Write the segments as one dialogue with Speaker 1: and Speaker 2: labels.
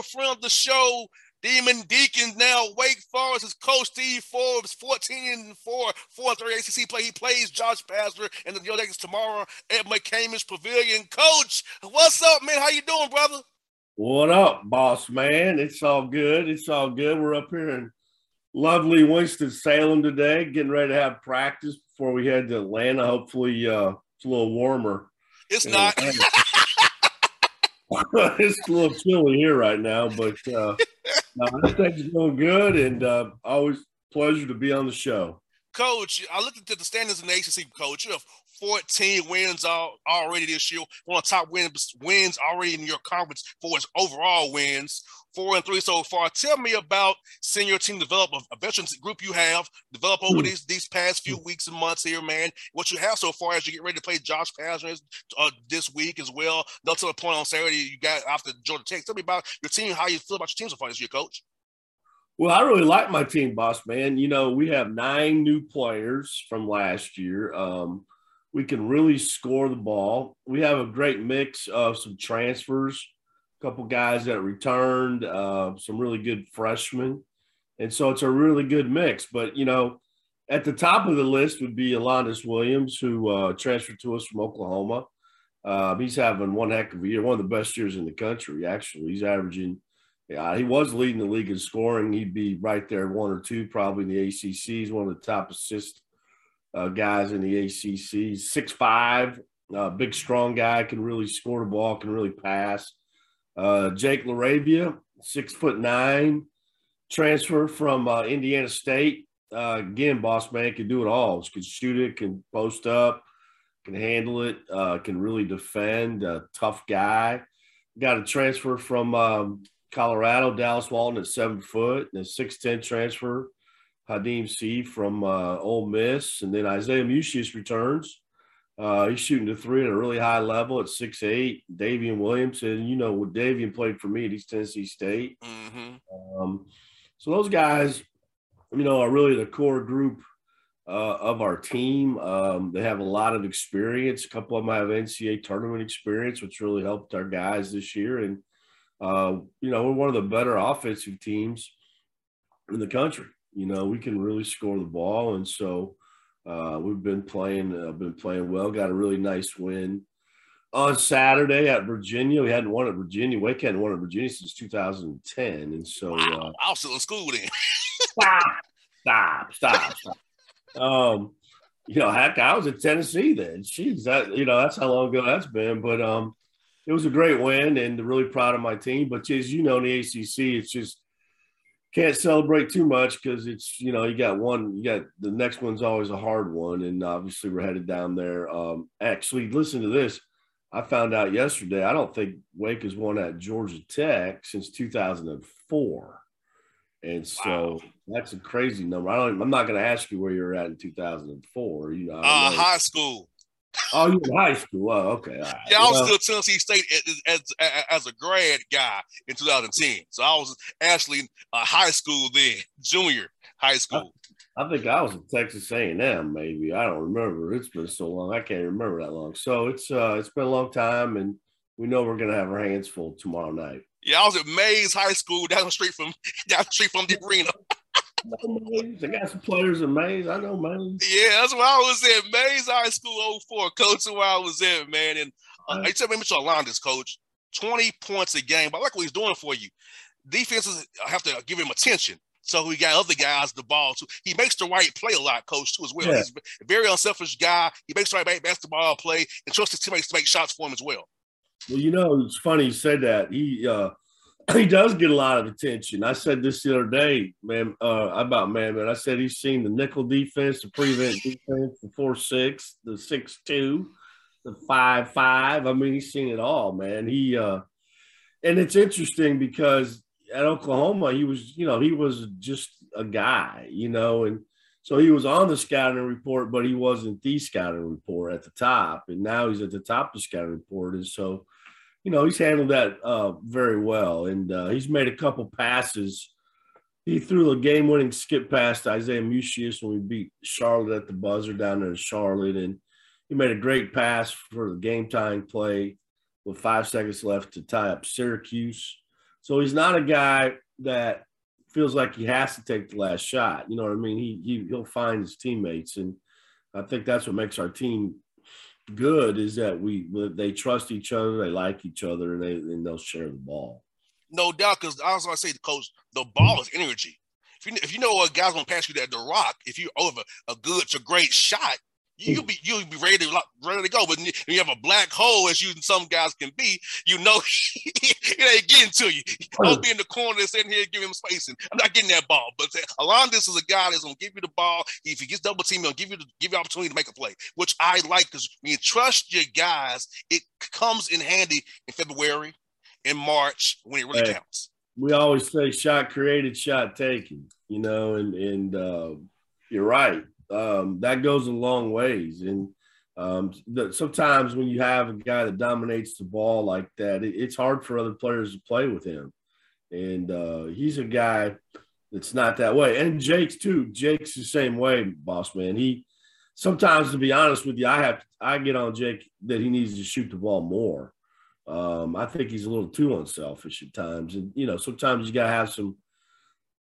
Speaker 1: Friend of the show, Demon Deacons. Now, Wake Forest is Coach Steve Forbes, 14 and 4, 4 and 3 ACC play. He plays Josh Pastner and the Yellow Jackets tomorrow at McCamish Pavilion. Coach, what's up, man? How you doing, brother?
Speaker 2: What up, boss man? It's all good. It's all good. We're up here in lovely Winston-Salem today, getting ready to have practice before we head to Atlanta. Hopefully, uh, it's a little warmer.
Speaker 1: It's not.
Speaker 2: It's a little chilly here right now, but uh, no, things are going good, and uh, always pleasure to be on the show.
Speaker 1: Coach, I looked at the standings in the ACC, Coach. You have 14 wins all, already this year. One of the top wins wins already in your conference for its overall wins. Four and three so far. Tell me about seeing your team develop a, a veteran group you have develop over these these past few weeks and months here, man. What you have so far as you get ready to play Josh Pastner uh, this week as well. Up to the point on Saturday you got after Georgia Tech. Tell me about your team, how you feel about your team so far this year, Coach.
Speaker 2: Well, I really like my team, boss man. You know, we have nine new players from last year. Um, we can really score the ball. We have a great mix of some transfers, a couple guys that returned, uh, some really good freshmen. And so it's a really good mix. But, you know, at the top of the list would be Alondes Williams, who uh, transferred to us from Oklahoma. Uh, he's having one heck of a year, one of the best years in the country, actually. He's averaging – yeah, he was leading the league in scoring. He'd be right there, one or two, probably in the ACC. He's one of the top assist uh, guys in the ACC. Six five, uh, big strong guy, can really score the ball, can really pass. Uh, Jake LaRavia, six foot nine, transfer from uh, Indiana State. Uh, again, boss man can do it all. He can shoot it, can post up, can handle it, uh, can really defend. tough guy. Got a transfer from um, Colorado, Dallas Walton at seven foot, and a 6'10 transfer, Khadim Sy from uh, Ole Miss. And then Isaiah Mucius returns. Uh, he's shooting the three at a really high level at 6'8. Daivien Williamson, you know, what Daivien played for me at East Tennessee State. Mm-hmm. Um, so those guys, you know, are really the core group uh, of our team. Um, they have a lot of experience. A couple of them have NCAA tournament experience, which really helped our guys this year. And uh, you know, we're one of the better offensive teams in the country. You know, we can really score the ball, and so uh, we've been playing. Uh, been playing well. Got a really nice win on Saturday at Virginia. We hadn't won at Virginia. Wake hadn't won at Virginia since 2010, and so
Speaker 1: wow.
Speaker 2: uh,
Speaker 1: I was still in school then.
Speaker 2: stop, stop, stop, stop. Um, you know, heck, I was at Tennessee then. Jeez, that you know, that's how long ago that's been. But um, it was a great win and really proud of my team. But as you know, in the ACC, it's just can't celebrate too much because it's you know you got one, you got the next one's always a hard one, and obviously we're headed down there. Um, actually, listen to this. I found out yesterday. I don't think Wake has won at Georgia Tech since 2004, and so wow. that's a crazy number. I don't. I'm not going to ask you where you were at in 2004. You know,
Speaker 1: uh, high school.
Speaker 2: Oh, you in high school? Oh, okay. Right.
Speaker 1: Yeah, I was well, still Tennessee State as, as, as a grad guy in 2010. So I was actually a high school then, junior high school.
Speaker 2: I think I was at Texas A&M, maybe. I don't remember. It's been so long. I can't remember that long. So it's uh, it's been a long time, and we know we're gonna have our hands full tomorrow night.
Speaker 1: Yeah, I was at Maize High School down the street from down the street from the arena.
Speaker 2: They got some players in Maize. I know Maize.
Speaker 1: Yeah, that's where I was at. Maize High School 04. Coach, where I was at, man. And uh, I tell me Mitchell Alondes, coach, 20 points a game. But I like what he's doing for you. Defenses have to give him attention. So we got other guys the ball too. He makes the right play a lot, coach, too, as well. Yeah. He's a very unselfish guy. He makes the right basketball play and trusts his teammates to make shots for him as well.
Speaker 2: Well, you know, it's funny you said that. He uh he does get a lot of attention. I said this the other day, man, uh, about man, man. I said he's seen the nickel defense, the prevent defense, the four six, the six two, the five five. I mean, he's seen it all, man. He uh and it's interesting because at Oklahoma, he was, you know, he was just a guy, you know, and so he was on the scouting report, but he wasn't the scouting report at the top. And now he's at the top of the scouting report. And so, you know, he's handled that uh, very well. And uh, he's made a couple passes. He threw a game winning skip pass to Isaiah Mucius when we beat Charlotte at the buzzer down there in Charlotte. And he made a great pass for the game tying play with five seconds left to tie up Syracuse. So he's not a guy that feels like he has to take the last shot. You know what I mean? He, he he'll find his teammates, and I think that's what makes our team good is that we they trust each other, they like each other, and they and they'll share the ball.
Speaker 1: No doubt, because I was gonna say, coach, the ball is energy. If you, if you know a guy's gonna pass you that the rock, if you over a good to great shot, you'll be you'll be ready to ready to go. But when you have a black hole, as you some guys can be, you know it ain't getting to you. I'll be in the corner sitting here giving him spacing. I'm not getting that ball. But Alondes is a guy that's gonna give you the ball. If he gets double team, he'll give you the give you opportunity to make a play, which I like because when you trust your guys, it comes in handy in February, in March when it really hey, counts.
Speaker 2: We always say shot created, shot taken. You know, and and uh, you're right um, that goes a long ways. And um, the, sometimes when you have a guy that dominates the ball like that, it, it's hard for other players to play with him. And uh, he's a guy that's not that way. And Jake's too. Jake's the same way, boss man. He sometimes, to be honest with you, I have I get on Jake that he needs to shoot the ball more. Um, I think he's a little too unselfish at times, and you know sometimes you gotta have some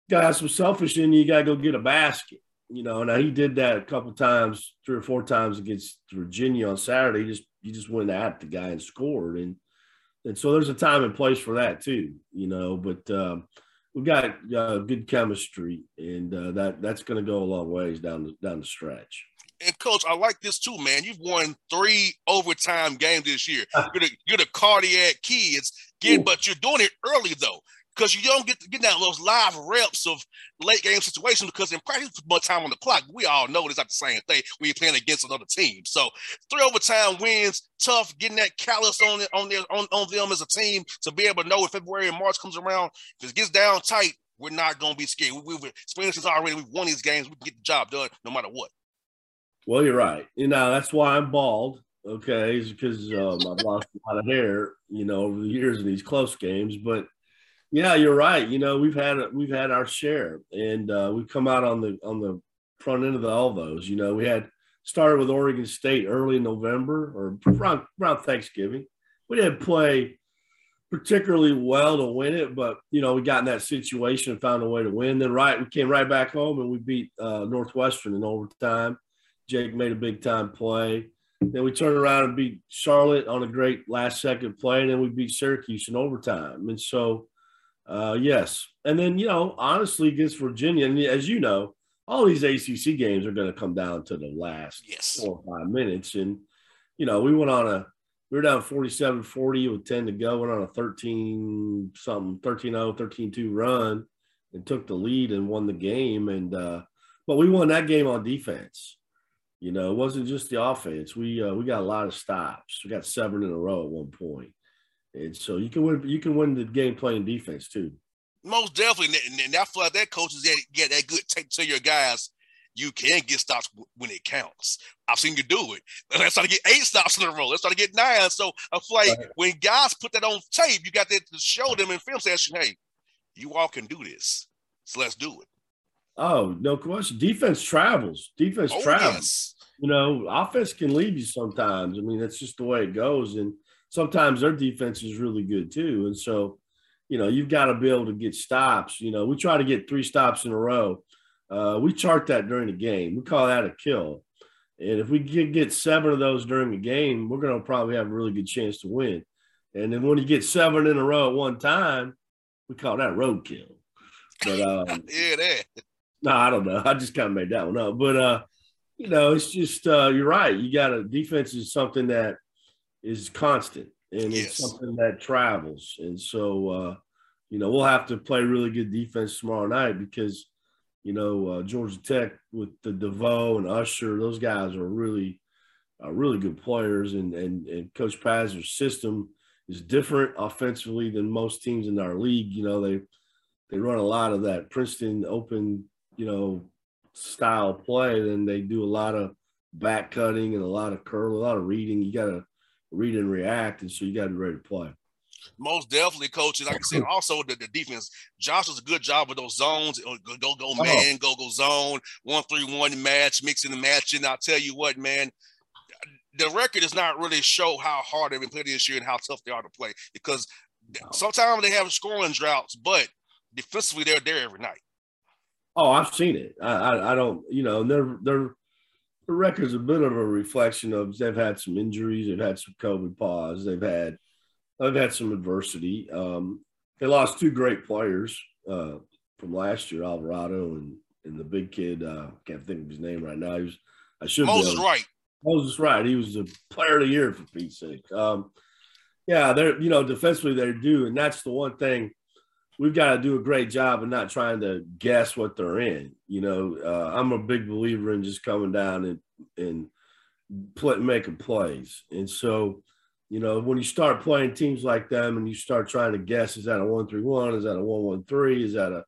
Speaker 2: gotta have some selfish in you. You gotta go get a basket you know, now he did that a couple times, three or four times against Virginia on Saturday. He just he just went at the guy and scored, and and so there's a time and place for that too, you know. But um, we've got uh, good chemistry, and uh, that that's going to go a long ways down the down the stretch.
Speaker 1: And coach, I like this too, man. You've won three overtime games this year. You're the, you're the cardiac kids, get, but you're doing it early though because you don't get to get down those live reps of late game situations because in practice much time on the clock. We all know it's not the same thing when you're playing against another team. So three overtime wins, tough, getting that callus on it on their on, on them as a team to be able to know if February and March comes around, if it gets down tight, we're not gonna be scared. We, have experienced this already. We've won these games. We can get the job done no matter what.
Speaker 2: Well, you're right. You know that's why I'm bald. Okay, because um, I've lost a lot of hair, you know, over the years in these close games. But yeah, you're right. You know, we've had we've had our share, and uh, we've come out on the on the front end of the, all those. You know, we had started with Oregon State early in November or around, around Thanksgiving. We didn't play particularly well to win it, but you know, we got in that situation and found a way to win. Then right, we came right back home and we beat uh, Northwestern in overtime. Jake made a big time play. Then we turned around and beat Charlotte on a great last second play, and then we beat Syracuse in overtime. And so uh, yes. And then, you know, honestly, against Virginia, and as you know, all these ACC games are going to come down to the last
Speaker 1: yes.
Speaker 2: four or five minutes. And, you know, we went on a, we were down 47 40 with 10 to go, went on a 13 something, 13 0, 13 2 run and took the lead and won the game. And, uh, but we won that game on defense. You know, it wasn't just the offense. We, uh, we got a lot of stops. We got seven in a row at one point. And so you can win. You can win the game playing defense too.
Speaker 1: Most definitely, and I feel like that coaches that get that good take to your guys. You can get stops when it counts. I've seen you do it. Let's try to get eight stops in a row. Let's try to get nine. So I feel like right. when guys put that on tape, you got that to show them in film session. Hey, you all can do this. So let's do it.
Speaker 2: Oh, no question. Defense travels. Defense
Speaker 1: Oh,
Speaker 2: travels.
Speaker 1: yes.
Speaker 2: You know, offense can leave you sometimes. I mean, that's just the way it goes. And sometimes their defense is really good too. And so, you know, you've got to be able to get stops. You know, we try to get three stops in a row. Uh, we chart that during the game. We call that a kill. And if we can get seven of those during the game, we're going to probably have a really good chance to win. And then when you get seven in a row at one time, we call that roadkill. But um,
Speaker 1: Yeah, that.
Speaker 2: no, I don't know. I just kind of made that one up. But uh, you know, it's just uh, you're right. You got a defense is something that is constant and it's something that travels. And so uh, you know, we'll have to play really good defense tomorrow night because you know uh, Georgia Tech with the DeVoe and Usher, those guys are really are really good players, and and and Coach Pastner's system is different offensively than most teams in our league. You know, they they run a lot of that Princeton open, you know, style play. Then they do a lot of back cutting and a lot of curl, a lot of reading. You got to read and react, and so you got to be ready to play.
Speaker 1: Most definitely, coaches. Like I said, also the, the defense. Josh does a good job with those zones. Uh, Go go, go man, go go zone, one three one match, mixing the match. and matching. I'll tell you what, man. The record does not really show how hard they've been playing this year and how tough they are to play because sometimes they have scoring droughts, but defensively they're there every night.
Speaker 2: Oh, I've seen it. I, I, I don't, you know, their their the record's a bit of a reflection of they've had some injuries, they've had some COVID pause, they've had they've had some adversity. Um, they lost two great players uh, from last year, Alvarado and and the big kid. Uh, can't think of his name right now. He was I should
Speaker 1: Moses Wright.
Speaker 2: Moses Wright. He was the player of the year for Pete's sake. Um, yeah, they're you know defensively they do, and that's the one thing we've got to do a great job of not trying to guess what they're in. You know, uh, I'm a big believer in just coming down and and play, making plays, and so you know when you start playing teams like them and you start trying to guess is that a one three one, is that a one one three, is that a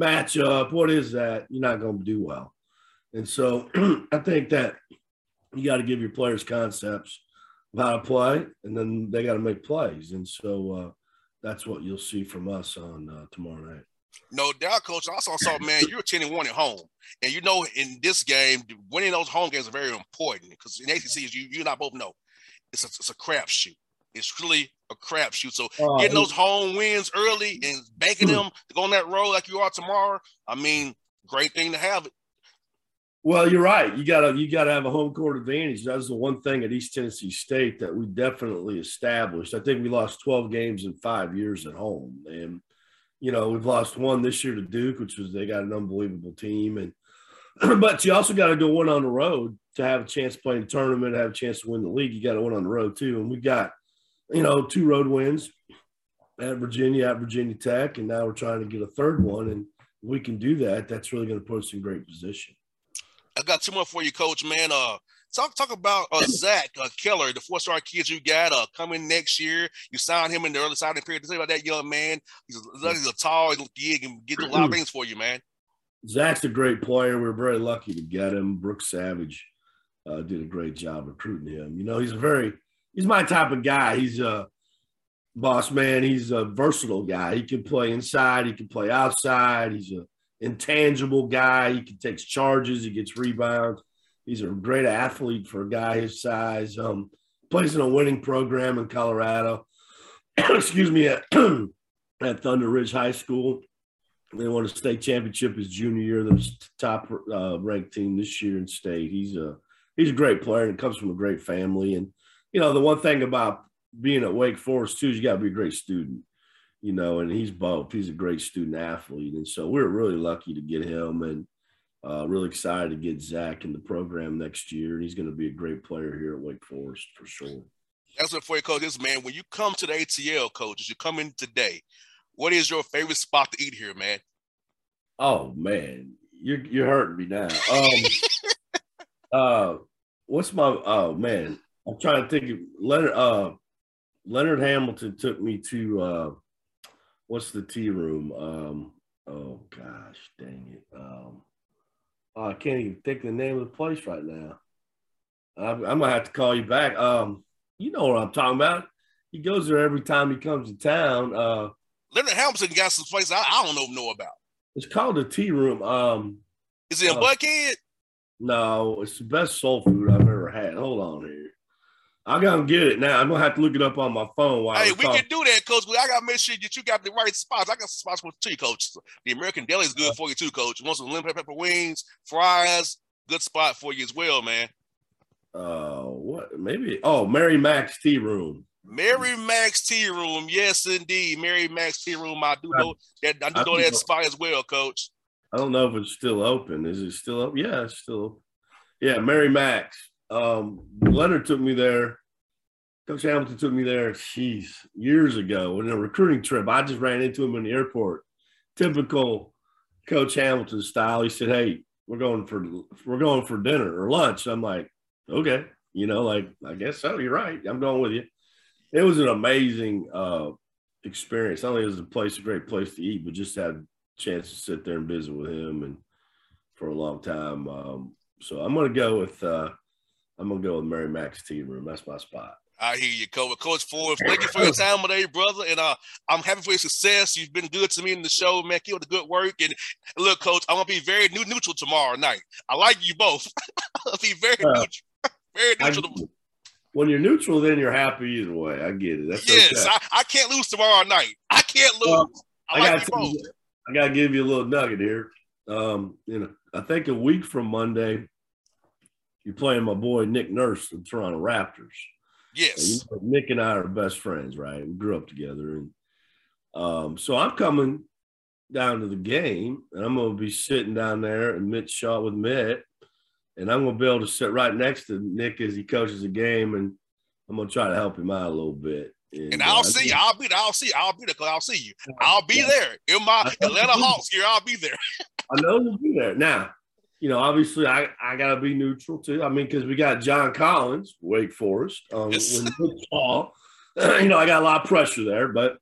Speaker 2: matchup, what is that? You're not going to do well, and so I think that you got to give your players concepts of how to play, and then they got to make plays. And so uh, that's what you'll see from us on uh, tomorrow night.
Speaker 1: No doubt, coach. I also saw, man, you're 10 and 1 at home. And you know, in this game, winning those home games are very important because in ACC, as you, you and I both know, it's a, it's a crapshoot. It's really a crapshoot. So
Speaker 2: Uh,
Speaker 1: getting those home wins early and banking them to go on that road like you are tomorrow, I mean, great thing to have.
Speaker 2: Well, you're right. You gotta you gotta have a home court advantage. That's the one thing at East Tennessee State that we definitely established. I think we lost 12 games in five years at home, and you know we've lost one this year to Duke, which was they got an unbelievable team, and but you also got to go one on the road to have a chance to play in the tournament, have a chance to win the league. You got to win on the road too, and we got you know two road wins at Virginia, at Virginia Tech, and now we're trying to get a third one, and we can do that. That's really going to put us in great position.
Speaker 1: I got two more for you, coach, man. Uh, talk talk about uh, Zach uh, Keller, the four star kids you got uh, coming next year. You signed him in the early signing period. Tell about that young man. He's a, he's a tall gig and get a lot of things for you, man.
Speaker 2: Zach's a great player. We're very lucky to get him. Brooks Savage uh, did a great job recruiting him. You know, he's a very he's my type of guy. He's a boss man. He's a versatile guy. He can play inside. He can play outside. He's a intangible guy. He can takes charges. He gets rebounds. He's a great athlete for a guy his size. Um, plays in a winning program in Colorado. Excuse me at, at Thunder Ridge High School. They won a state championship his junior year. They're the top uh, ranked team this year in state. He's a he's a great player and comes from a great family. And you know the one thing about being at Wake Forest too is you got to be a great student. You know, and he's both. He's a great student athlete, and so we're really lucky to get him, and uh, really excited to get Zach in the program next year. And he's going to be a great player here at Wake Forest for sure.
Speaker 1: That's what for you, coach. This man, when you come to the ATL, coaches, you come in today. What is your favorite spot to eat here, man?
Speaker 2: Oh man, you're you're hurting me now. Um, uh, what's my? Oh man, I'm trying to think. Of, Leonard uh, Leonard Hamilton took me to uh, what's the tea room? Um, oh gosh, dang it. Um, oh, I can't even think of the name of the place right now. I'm, I'm gonna have to call you back. Um, you know what I'm talking about. He goes there every time he comes to town. Uh,
Speaker 1: Leonard Hamilton got some place I, I don't know know about.
Speaker 2: it's called the tea room. Um,
Speaker 1: Is it in
Speaker 2: Uh,
Speaker 1: Buckhead?
Speaker 2: No, it's the best soul food I've ever had. Here. I gotta get it now. I'm gonna have to look it up on my phone while
Speaker 1: Hey,
Speaker 2: we
Speaker 1: can do that, coach. I gotta make sure that you got the right spots. I got spots for you, coach. The American Deli is good for you too, coach. You want some lemon pepper wings, fries, good spot for you as well, man.
Speaker 2: Uh, what? Maybe. Oh, Mary Mac's Tea Room.
Speaker 1: Mary Mac's Tea Room, yes indeed. Mary Mac's Tea Room. I do know that. I do
Speaker 2: I
Speaker 1: know that spot as well, coach.
Speaker 2: I don't know if it's still open. Is it still open? Yeah, it's still open. Yeah, Mary Mac's. Um, Leonard took me there. Coach Hamilton took me there, jeez, years ago in a recruiting trip. I just ran into him in the airport. Typical Coach Hamilton style. He said, Hey, we're going for we're going for dinner or lunch. I'm like, okay, you know, like I guess so. You're right. I'm going with you. It was an amazing uh experience. Not only was the place a great place to eat, but just had a chance to sit there and visit with him and for a long time. Um, so I'm gonna go with uh I'm gonna go with Mary Mac's tea room. That's my spot.
Speaker 1: I hear you, Coach. Coach Ford, thank you for your time today, brother. And uh, I'm happy for your success. You've been good to me in the show, man. Keep up the good work. And look, Coach, I'm gonna be very new- neutral tomorrow night. I like you both. I'll be very
Speaker 2: Uh,
Speaker 1: neutral. Very neutral. tom-
Speaker 2: when you're neutral, then you're happy either way. I get it. That's
Speaker 1: yes,
Speaker 2: okay.
Speaker 1: I, I can't lose tomorrow night. I can't lose.
Speaker 2: Well,
Speaker 1: I,
Speaker 2: I
Speaker 1: like
Speaker 2: gotta
Speaker 1: you,
Speaker 2: I gotta give you a little nugget here. Um, you know, I think a week from Monday, you're playing my boy Nick Nurse, the Toronto Raptors.
Speaker 1: Yes.
Speaker 2: You know, Nick and I are best friends, right? We grew up together, and um, so I'm coming down to the game, and I'm going to be sitting down there and Mitch shot with Mitt, and I'm going to be able to sit right next to Nick as he coaches the game, and I'm going to try to help him out a little bit.
Speaker 1: And
Speaker 2: uh,
Speaker 1: I'll
Speaker 2: I
Speaker 1: see you. I'll be there. I'll see you. I'll be there because I'll see you. I'll be
Speaker 2: Yeah.
Speaker 1: there in my Atlanta. Hawks gear. I'll be there.
Speaker 2: I know you'll be there. Now, you know, obviously, I, I got to be neutral too. I mean, because we got John Collins, Wake Forest, um,
Speaker 1: Yes.
Speaker 2: when you know, I got a lot of pressure there, but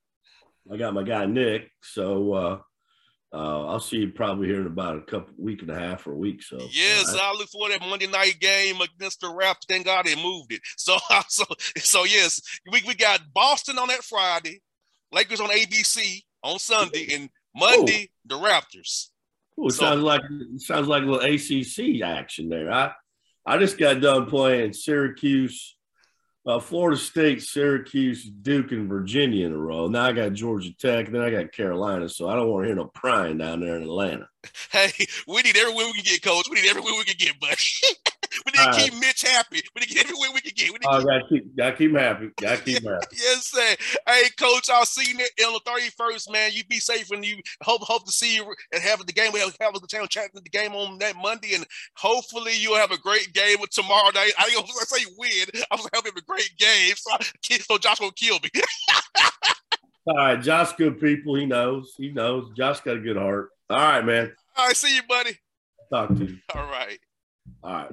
Speaker 2: I got my guy Nick. So uh, uh, I'll see you probably here in about a couple week and a half or a week. So
Speaker 1: Yes,
Speaker 2: uh,
Speaker 1: I look for that Monday night game against the Raptors. Thank God they moved it. So, so, so yes, we, we got Boston on that Friday, Lakers on ABC on Sunday, and Monday the Raptors.
Speaker 2: Ooh, it
Speaker 1: So-
Speaker 2: sounds like sounds like a little ACC action there. I I just got done playing Syracuse, uh, Florida State, Syracuse, Duke, and Virginia in a row. Now I got Georgia Tech, then I got Carolina. So I don't want to hear no prying down there in Atlanta.
Speaker 1: Hey, we need every win we can get, coach. We need every win we can get, but we need to
Speaker 2: All right.
Speaker 1: keep Mitch happy. We need to get every win we can get. We need to
Speaker 2: Oh,
Speaker 1: keep
Speaker 2: gotta keep, gotta keep happy. Gotta keep happy.
Speaker 1: Yes, sir. Hey, coach, I'll see you on the thirty first, man. You be safe, and you hope hope to see you and have the game. We have, have the channel chatting the game on that Monday, and hopefully you'll have a great game with tomorrow night. I say win. I was gonna a great game, so I, so Josh won't kill me.
Speaker 2: All right, Josh, good people. He knows. He knows. Josh got a good heart. All right, man.
Speaker 1: All right, see you, buddy.
Speaker 2: Talk to you.
Speaker 1: All right.
Speaker 2: All right.